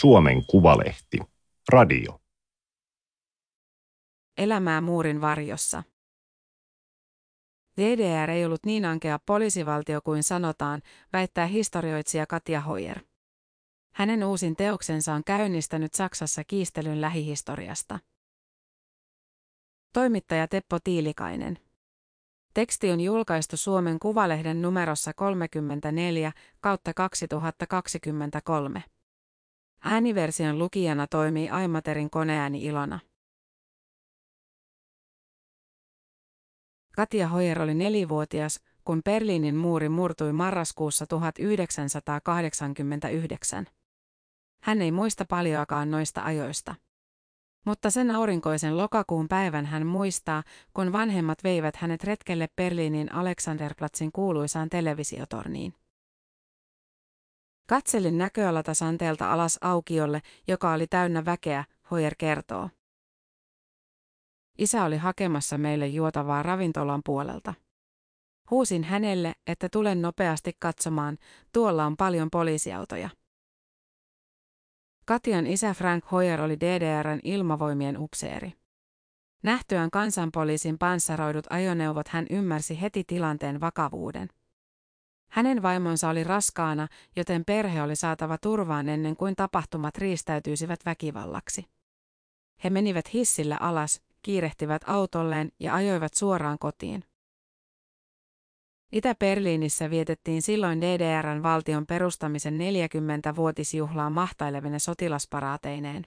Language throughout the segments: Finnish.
Suomen Kuvalehti. Radio. Elämää muurin varjossa. DDR ei ollut niin ankea poliisivaltio kuin sanotaan, väittää historioitsija Katja Hoyer. Hänen uusin teoksensa on käynnistänyt Saksassa kiistelyn lähihistoriasta. Toimittaja Teppo Tiilikainen. Teksti on julkaistu Suomen Kuvalehden numerossa 34 kautta 2023. Ääniversion lukijana toimii Aimaterin koneääni Ilona. Katja Hoyer oli nelivuotias, kun Berliinin muuri murtui marraskuussa 1989. Hän ei muista paljoakaan noista ajoista. Mutta sen aurinkoisen lokakuun päivän hän muistaa, kun vanhemmat veivät hänet retkelle Berliinin Alexanderplatzin kuuluisaan televisiotorniin. Katselin näköalatasanteelta alas aukiolle, joka oli täynnä väkeä, Hoyer kertoo. Isä oli hakemassa meille juotavaa ravintolan puolelta. Huusin hänelle, että tulen nopeasti katsomaan, tuolla on paljon poliisiautoja. Katian isä Frank Hoyer oli DDRn ilmavoimien upseeri. Nähtyään kansanpoliisin panssaroidut ajoneuvot hän ymmärsi heti tilanteen vakavuuden. Hänen vaimonsa oli raskaana, joten perhe oli saatava turvaan ennen kuin tapahtumat riistäytyisivät väkivallaksi. He menivät hissillä alas, kiirehtivät autolleen ja ajoivat suoraan kotiin. Itä-Berliinissä vietettiin silloin DDRn valtion perustamisen 40-vuotisjuhlaa mahtailevine sotilasparaatteineen.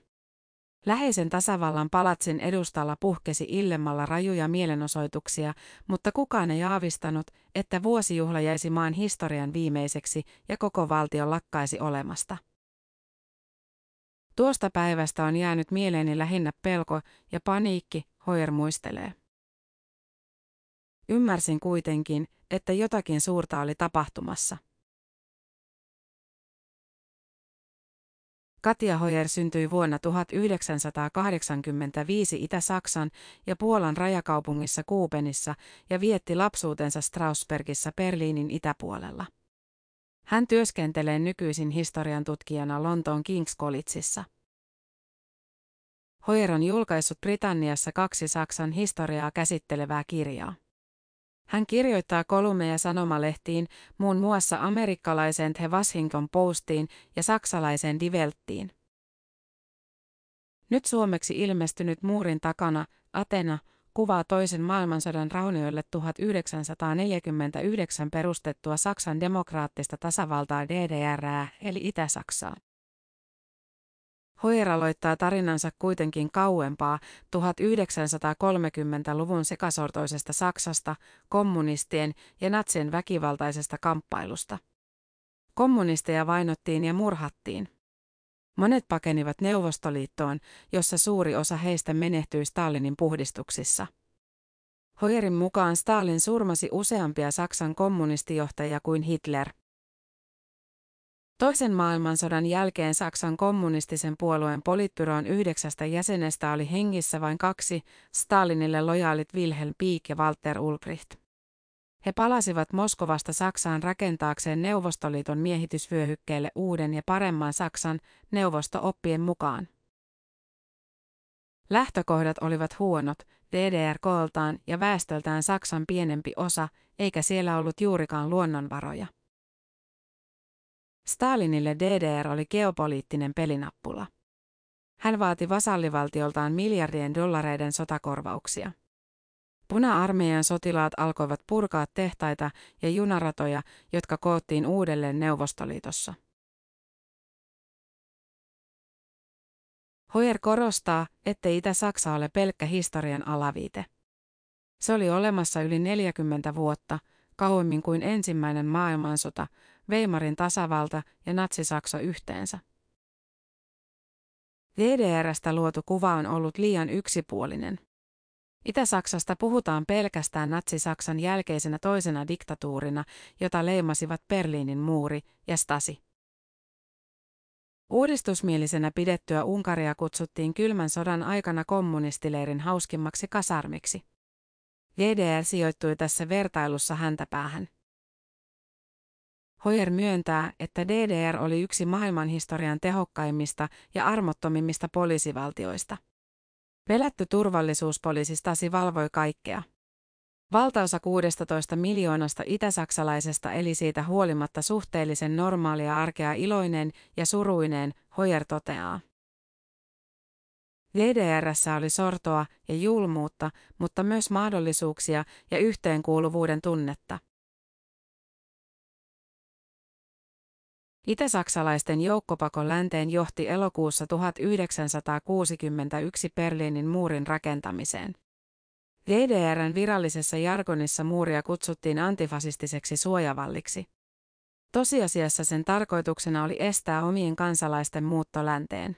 Läheisen tasavallan palatsin edustalla puhkesi illemmalla rajuja mielenosoituksia, mutta kukaan ei aavistanut, että vuosijuhla jäisi maan historian viimeiseksi ja koko valtio lakkaisi olemasta. Tuosta päivästä on jäänyt mieleeni lähinnä pelko ja paniikki, Hoyer muistelee. Ymmärsin kuitenkin, että jotakin suurta oli tapahtumassa. Katja Hoyer syntyi vuonna 1985 Itä-Saksan ja Puolan rajakaupungissa Kuupenissa ja vietti lapsuutensa Strausbergissa Berliinin itäpuolella. Hän työskentelee nykyisin historian tutkijana Lontoon King's Collegeissa. Hoyer on julkaissut Britanniassa kaksi Saksan historiaa käsittelevää kirjaa. Hän kirjoittaa kolumneja sanomalehtiin, muun muassa amerikkalaiseen The Washington Postiin ja saksalaiseen Die. Nyt suomeksi ilmestynyt muurin takana, Atena, kuvaa toisen maailmansodan raunioille 1949 perustettua Saksan demokraattista tasavaltaa DDR, eli Itä-Saksaa. Hoyer aloittaa tarinansa kuitenkin kauempaa 1930-luvun sekasortoisesta Saksasta, kommunistien ja natsien väkivaltaisesta kamppailusta. Kommunisteja vainottiin ja murhattiin. Monet pakenivat Neuvostoliittoon, jossa suuri osa heistä menehtyi Stalinin puhdistuksissa. Hoyerin mukaan Stalin surmasi useampia Saksan kommunistijohtajia kuin Hitler. Toisen maailmansodan jälkeen Saksan kommunistisen puolueen politbyroon yhdeksästä jäsenestä oli hengissä vain kaksi, Stalinille lojaalit Wilhelm Pieck ja Walter Ulbricht. He palasivat Moskovasta Saksaan rakentaakseen Neuvostoliiton miehitysvyöhykkeelle uuden ja paremman Saksan neuvosto-oppien mukaan. Lähtökohdat olivat huonot, DDR kooltaan ja väestöltään Saksan pienempi osa, eikä siellä ollut juurikaan luonnonvaroja. Stalinille DDR oli geopoliittinen pelinappula. Hän vaati vasallivaltioltaan miljardien dollareiden sotakorvauksia. Puna-armeijan sotilaat alkoivat purkaa tehtaita ja junaratoja, jotka koottiin uudelleen Neuvostoliitossa. Hoyer korostaa, ettei Itä-Saksa ole pelkkä historian alaviite. Se oli olemassa yli 40 vuotta, kauemmin kuin ensimmäinen maailmansota, Weimarin tasavalta ja Natsi-Saksa yhteensä. DDRstä luotu kuva on ollut liian yksipuolinen. Itä-Saksasta puhutaan pelkästään Natsi-Saksan jälkeisenä toisena diktatuurina, jota leimasivat Berliinin muuri ja Stasi. Uudistusmielisenä pidettyä Unkaria kutsuttiin kylmän sodan aikana kommunistileirin hauskimmaksi kasarmiksi. DDR sijoittui tässä vertailussa häntä päähän. Hoyer myöntää, että DDR oli yksi maailmanhistorian tehokkaimmista ja armottomimmista poliisivaltioista. Pelätty turvallisuuspoliisi Stasi valvoi kaikkea. Valtaosa 16 miljoonasta itäsaksalaisesta eli siitä huolimatta suhteellisen normaalia arkea iloinen ja suruinen, Hoyer toteaa. DDRssä oli sortoa ja julmuutta, mutta myös mahdollisuuksia ja yhteenkuuluvuuden tunnetta. Itä-saksalaisten joukkopako länteen johti elokuussa 1961 Berliinin muurin rakentamiseen. DDRn virallisessa jargonissa muuria kutsuttiin antifasistiseksi suojavalliksi. Tosiasiassa sen tarkoituksena oli estää omien kansalaisten muutto länteen.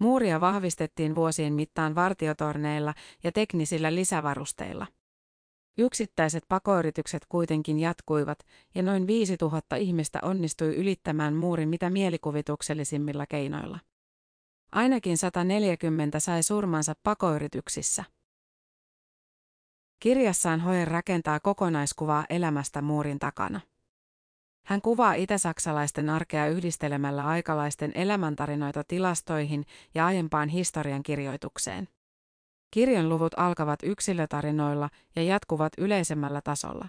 Muuria vahvistettiin vuosien mittaan vartiotorneilla ja teknisillä lisävarusteilla. Yksittäiset pakoyritykset kuitenkin jatkuivat, ja noin 5000 ihmistä onnistui ylittämään muurin mitä mielikuvituksellisimmilla keinoilla. Ainakin 140 sai surmansa pakoyrityksissä. Kirjassaan Hoyer rakentaa kokonaiskuvaa elämästä muurin takana. Hän kuvaa itäsaksalaisten arkea yhdistelemällä aikalaisten elämäntarinoita tilastoihin ja aiempaan historian kirjoitukseen. Kirjan luvut alkavat yksilötarinoilla ja jatkuvat yleisemmällä tasolla.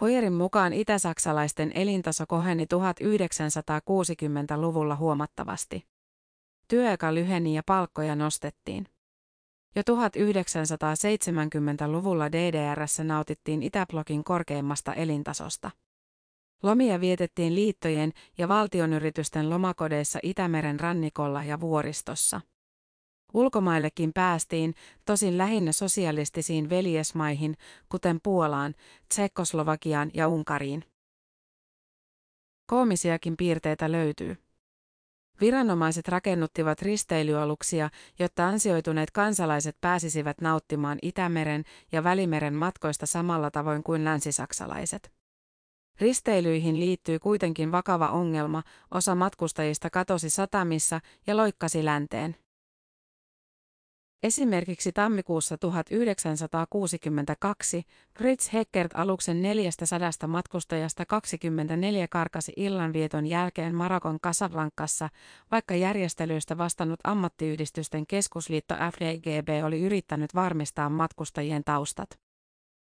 Hoyerin mukaan itäsaksalaisten elintaso koheni 1960-luvulla huomattavasti. Työaika lyheni ja palkkoja nostettiin. Jo 1970-luvulla DDRssä nautittiin Itäblokin korkeimmasta elintasosta. Lomia vietettiin liittojen ja valtionyritysten lomakodeissa Itämeren rannikolla ja vuoristossa. Ulkomaillekin päästiin, tosin lähinnä sosialistisiin veljesmaihin, kuten Puolaan, Tsekkoslovakiaan ja Unkariin. Koomisiakin piirteitä löytyy. Viranomaiset rakennuttivat risteilyaluksia, jotta ansioituneet kansalaiset pääsisivät nauttimaan Itämeren ja Välimeren matkoista samalla tavoin kuin länsisaksalaiset. Risteilyihin liittyy kuitenkin vakava ongelma, osa matkustajista katosi satamissa ja loikkasi länteen. Esimerkiksi tammikuussa 1962 Fritz Heckert aluksen 400 matkustajasta 24 karkasi illanvieton jälkeen Marokon Casablancassa, vaikka järjestelyistä vastannut ammattiyhdistysten keskusliitto FDGB oli yrittänyt varmistaa matkustajien taustat.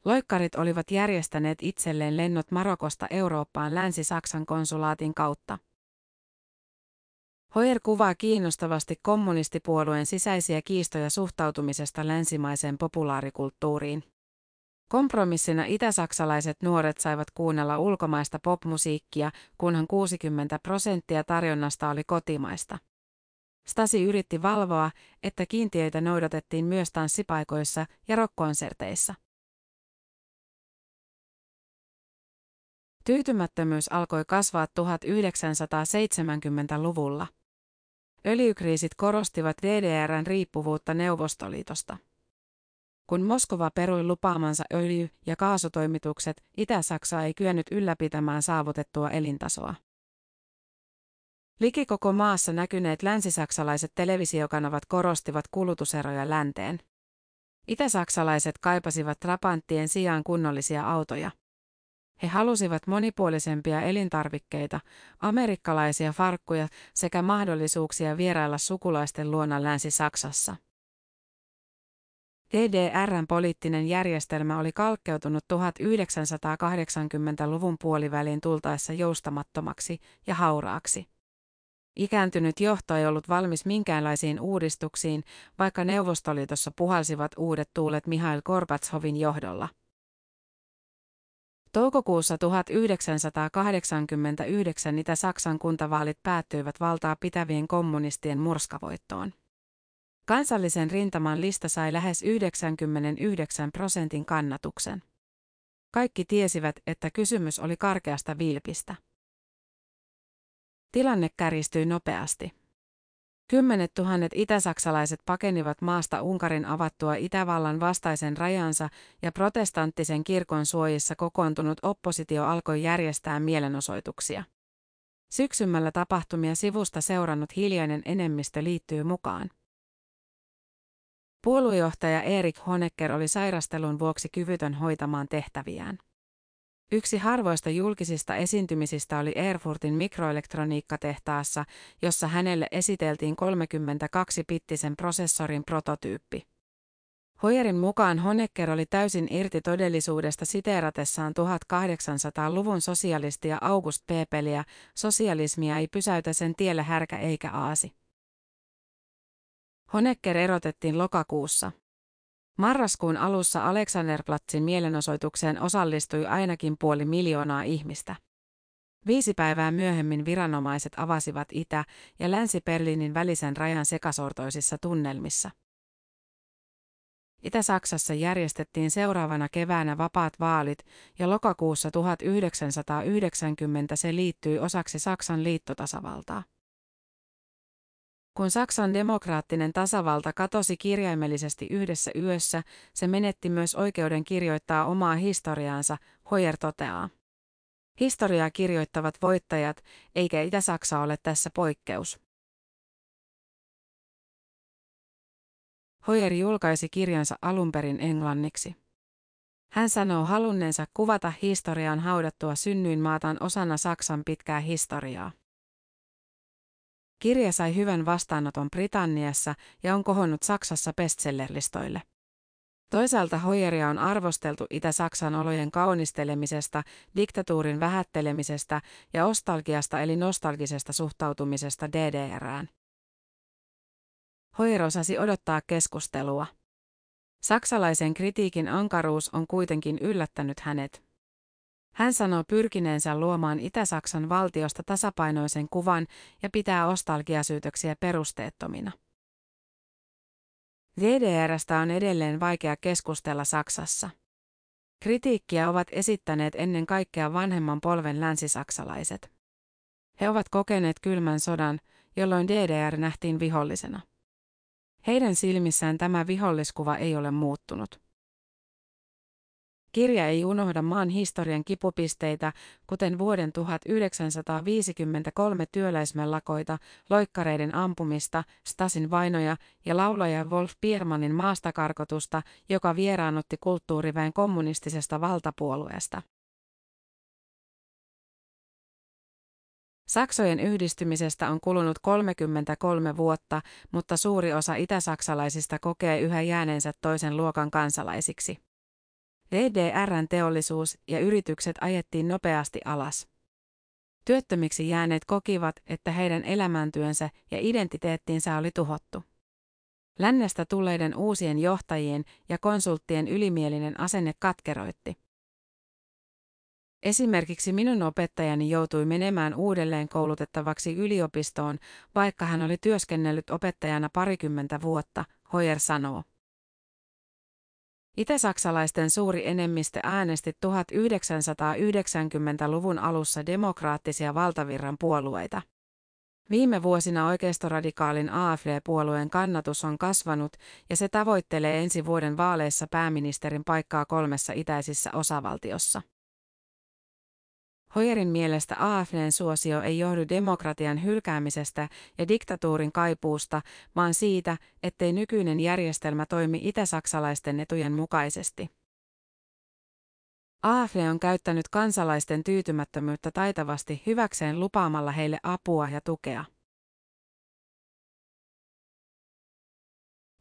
Loikkarit olivat järjestäneet itselleen lennot Marokosta Eurooppaan Länsi-Saksan konsulaatin kautta. Hoyer kuvaa kiinnostavasti kommunistipuolueen sisäisiä kiistoja suhtautumisesta länsimaiseen populaarikulttuuriin. Kompromissina itäsaksalaiset nuoret saivat kuunnella ulkomaista popmusiikkia, kunhan 60 prosenttia tarjonnasta oli kotimaista. Stasi yritti valvoa, että kiintiöitä noudatettiin myös tanssipaikoissa ja rockkonserteissa. Tyytymättömyys alkoi kasvaa 1970-luvulla. Öljykriisit korostivat DDRn riippuvuutta Neuvostoliitosta. Kun Moskova perui lupaamansa öljy- ja kaasutoimitukset, Itä-Saksa ei kyennyt ylläpitämään saavutettua elintasoa. Liki koko maassa näkyneet länsisaksalaiset televisiokanavat korostivat kulutuseroja länteen. Itäsaksalaiset kaipasivat rapanttien sijaan kunnollisia autoja. He halusivat monipuolisempia elintarvikkeita, amerikkalaisia farkkuja sekä mahdollisuuksia vierailla sukulaisten luona Länsi-Saksassa. DDRn poliittinen järjestelmä oli kalkkeutunut 1980-luvun puolivälin tultaessa joustamattomaksi ja hauraaksi. Ikääntynyt johto ei ollut valmis minkäänlaisiin uudistuksiin, vaikka Neuvostoliitossa puhalsivat uudet tuulet Mihail Gorbatsovin johdolla. Toukokuussa 1989 Itä-Saksan kuntavaalit päättyivät valtaa pitävien kommunistien murskavoittoon. Kansallisen rintaman lista sai lähes 99 prosentin kannatuksen. Kaikki tiesivät, että kysymys oli karkeasta vilpistä. Tilanne kärjistyi nopeasti. Kymmenet tuhannet itäsaksalaiset pakenivat maasta Unkarin avattua Itävallan vastaisen rajansa ja protestanttisen kirkon suojissa kokoontunut oppositio alkoi järjestää mielenosoituksia. Syksymällä tapahtumia sivusta seurannut hiljainen enemmistö liittyy mukaan. Puoluejohtaja Erik Honecker oli sairastelun vuoksi kyvytön hoitamaan tehtäviään. Yksi harvoista julkisista esiintymisistä oli Erfurtin mikroelektroniikkatehtaassa, jossa hänelle esiteltiin 32-pittisen prosessorin prototyyppi. Hoyerin mukaan Honecker oli täysin irti todellisuudesta siteeratessaan 1800-luvun sosialistia August Pepeliä, sosialismia ei pysäytä sen tielle härkä eikä aasi. Honecker erotettiin lokakuussa. Marraskuun alussa Alexanderplatzin mielenosoitukseen osallistui ainakin puoli miljoonaa ihmistä. Viisi päivää myöhemmin viranomaiset avasivat Itä- ja Länsi-Berliinin välisen rajan sekasortoisissa tunnelmissa. Itä-Saksassa järjestettiin seuraavana keväänä vapaat vaalit ja lokakuussa 1990 se liittyi osaksi Saksan liittotasavaltaa. Kun Saksan demokraattinen tasavalta katosi kirjaimellisesti yhdessä yössä, se menetti myös oikeuden kirjoittaa omaa historiaansa, Hoyer toteaa. Historiaa kirjoittavat voittajat, eikä Itä-Saksa ole tässä poikkeus. Hoyer julkaisi kirjansa alun perin englanniksi. Hän sanoo halunneensa kuvata historiaan haudattua synnyinmaataan osana Saksan pitkää historiaa. Kirja sai hyvän vastaanoton Britanniassa ja on kohonnut Saksassa bestsellerlistoille. Toisaalta Hoyeria on arvosteltu Itä-Saksan olojen kaunistelemisesta, diktatuurin vähättelemisestä ja ostalgiasta eli nostalgisesta suhtautumisesta DDRään. Hoyer osasi odottaa keskustelua. Saksalaisen kritiikin ankaruus on kuitenkin yllättänyt hänet. Hän sanoo pyrkineensä luomaan Itä-Saksan valtiosta tasapainoisen kuvan ja pitää ostalgiasyytöksiä perusteettomina. DDRstä on edelleen vaikea keskustella Saksassa. Kritiikkiä ovat esittäneet ennen kaikkea vanhemman polven länsisaksalaiset. He ovat kokeneet kylmän sodan, jolloin DDR nähtiin vihollisena. Heidän silmissään tämä viholliskuva ei ole muuttunut. Kirja ei unohda maan historian kipupisteitä, kuten vuoden 1953 työläismellakoita, loikkareiden ampumista, Stasin vainoja ja laulaja Wolf Biermannin maastakarkotusta, joka vieraannutti kulttuuriväen kommunistisesta valtapuolueesta. Saksojen yhdistymisestä on kulunut 33 vuotta, mutta suuri osa itäsaksalaisista kokee yhä jääneensä toisen luokan kansalaisiksi. VDRn teollisuus ja yritykset ajettiin nopeasti alas. Työttömiksi jääneet kokivat, että heidän elämäntyönsä ja identiteettinsä oli tuhottu. Lännestä tulleiden uusien johtajien ja konsulttien ylimielinen asenne katkeroitti. Esimerkiksi minun opettajani joutui menemään uudelleen koulutettavaksi yliopistoon, vaikka hän oli työskennellyt opettajana parikymmentä vuotta, Hoyer sanoo. Itä-saksalaisten suuri enemmistö äänesti 1990-luvun alussa demokraattisia valtavirran puolueita. Viime vuosina oikeistoradikaalin AFD-puolueen kannatus on kasvanut ja se tavoittelee ensi vuoden vaaleissa pääministerin paikkaa kolmessa itäisissä osavaltiossa. Hoyerin mielestä AFDn suosio ei johdu demokratian hylkäämisestä ja diktatuurin kaipuusta, vaan siitä, ettei nykyinen järjestelmä toimi itäsaksalaisten etujen mukaisesti. AFD on käyttänyt kansalaisten tyytymättömyyttä taitavasti hyväkseen lupaamalla heille apua ja tukea.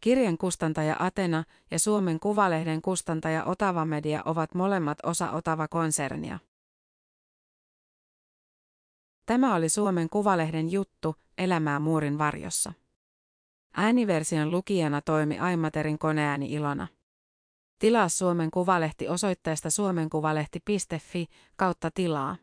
Kirjan kustantaja Atena ja Suomen Kuvalehden kustantaja Otava Media ovat molemmat osa Otava-konsernia. Tämä oli Suomen Kuvalehden juttu Elämää muurin varjossa. Ääniversion lukijana toimi Aimaterin koneääni Ilona. Tilaa Suomen Kuvalehti osoitteesta suomenkuvalehti.fi kautta tilaa.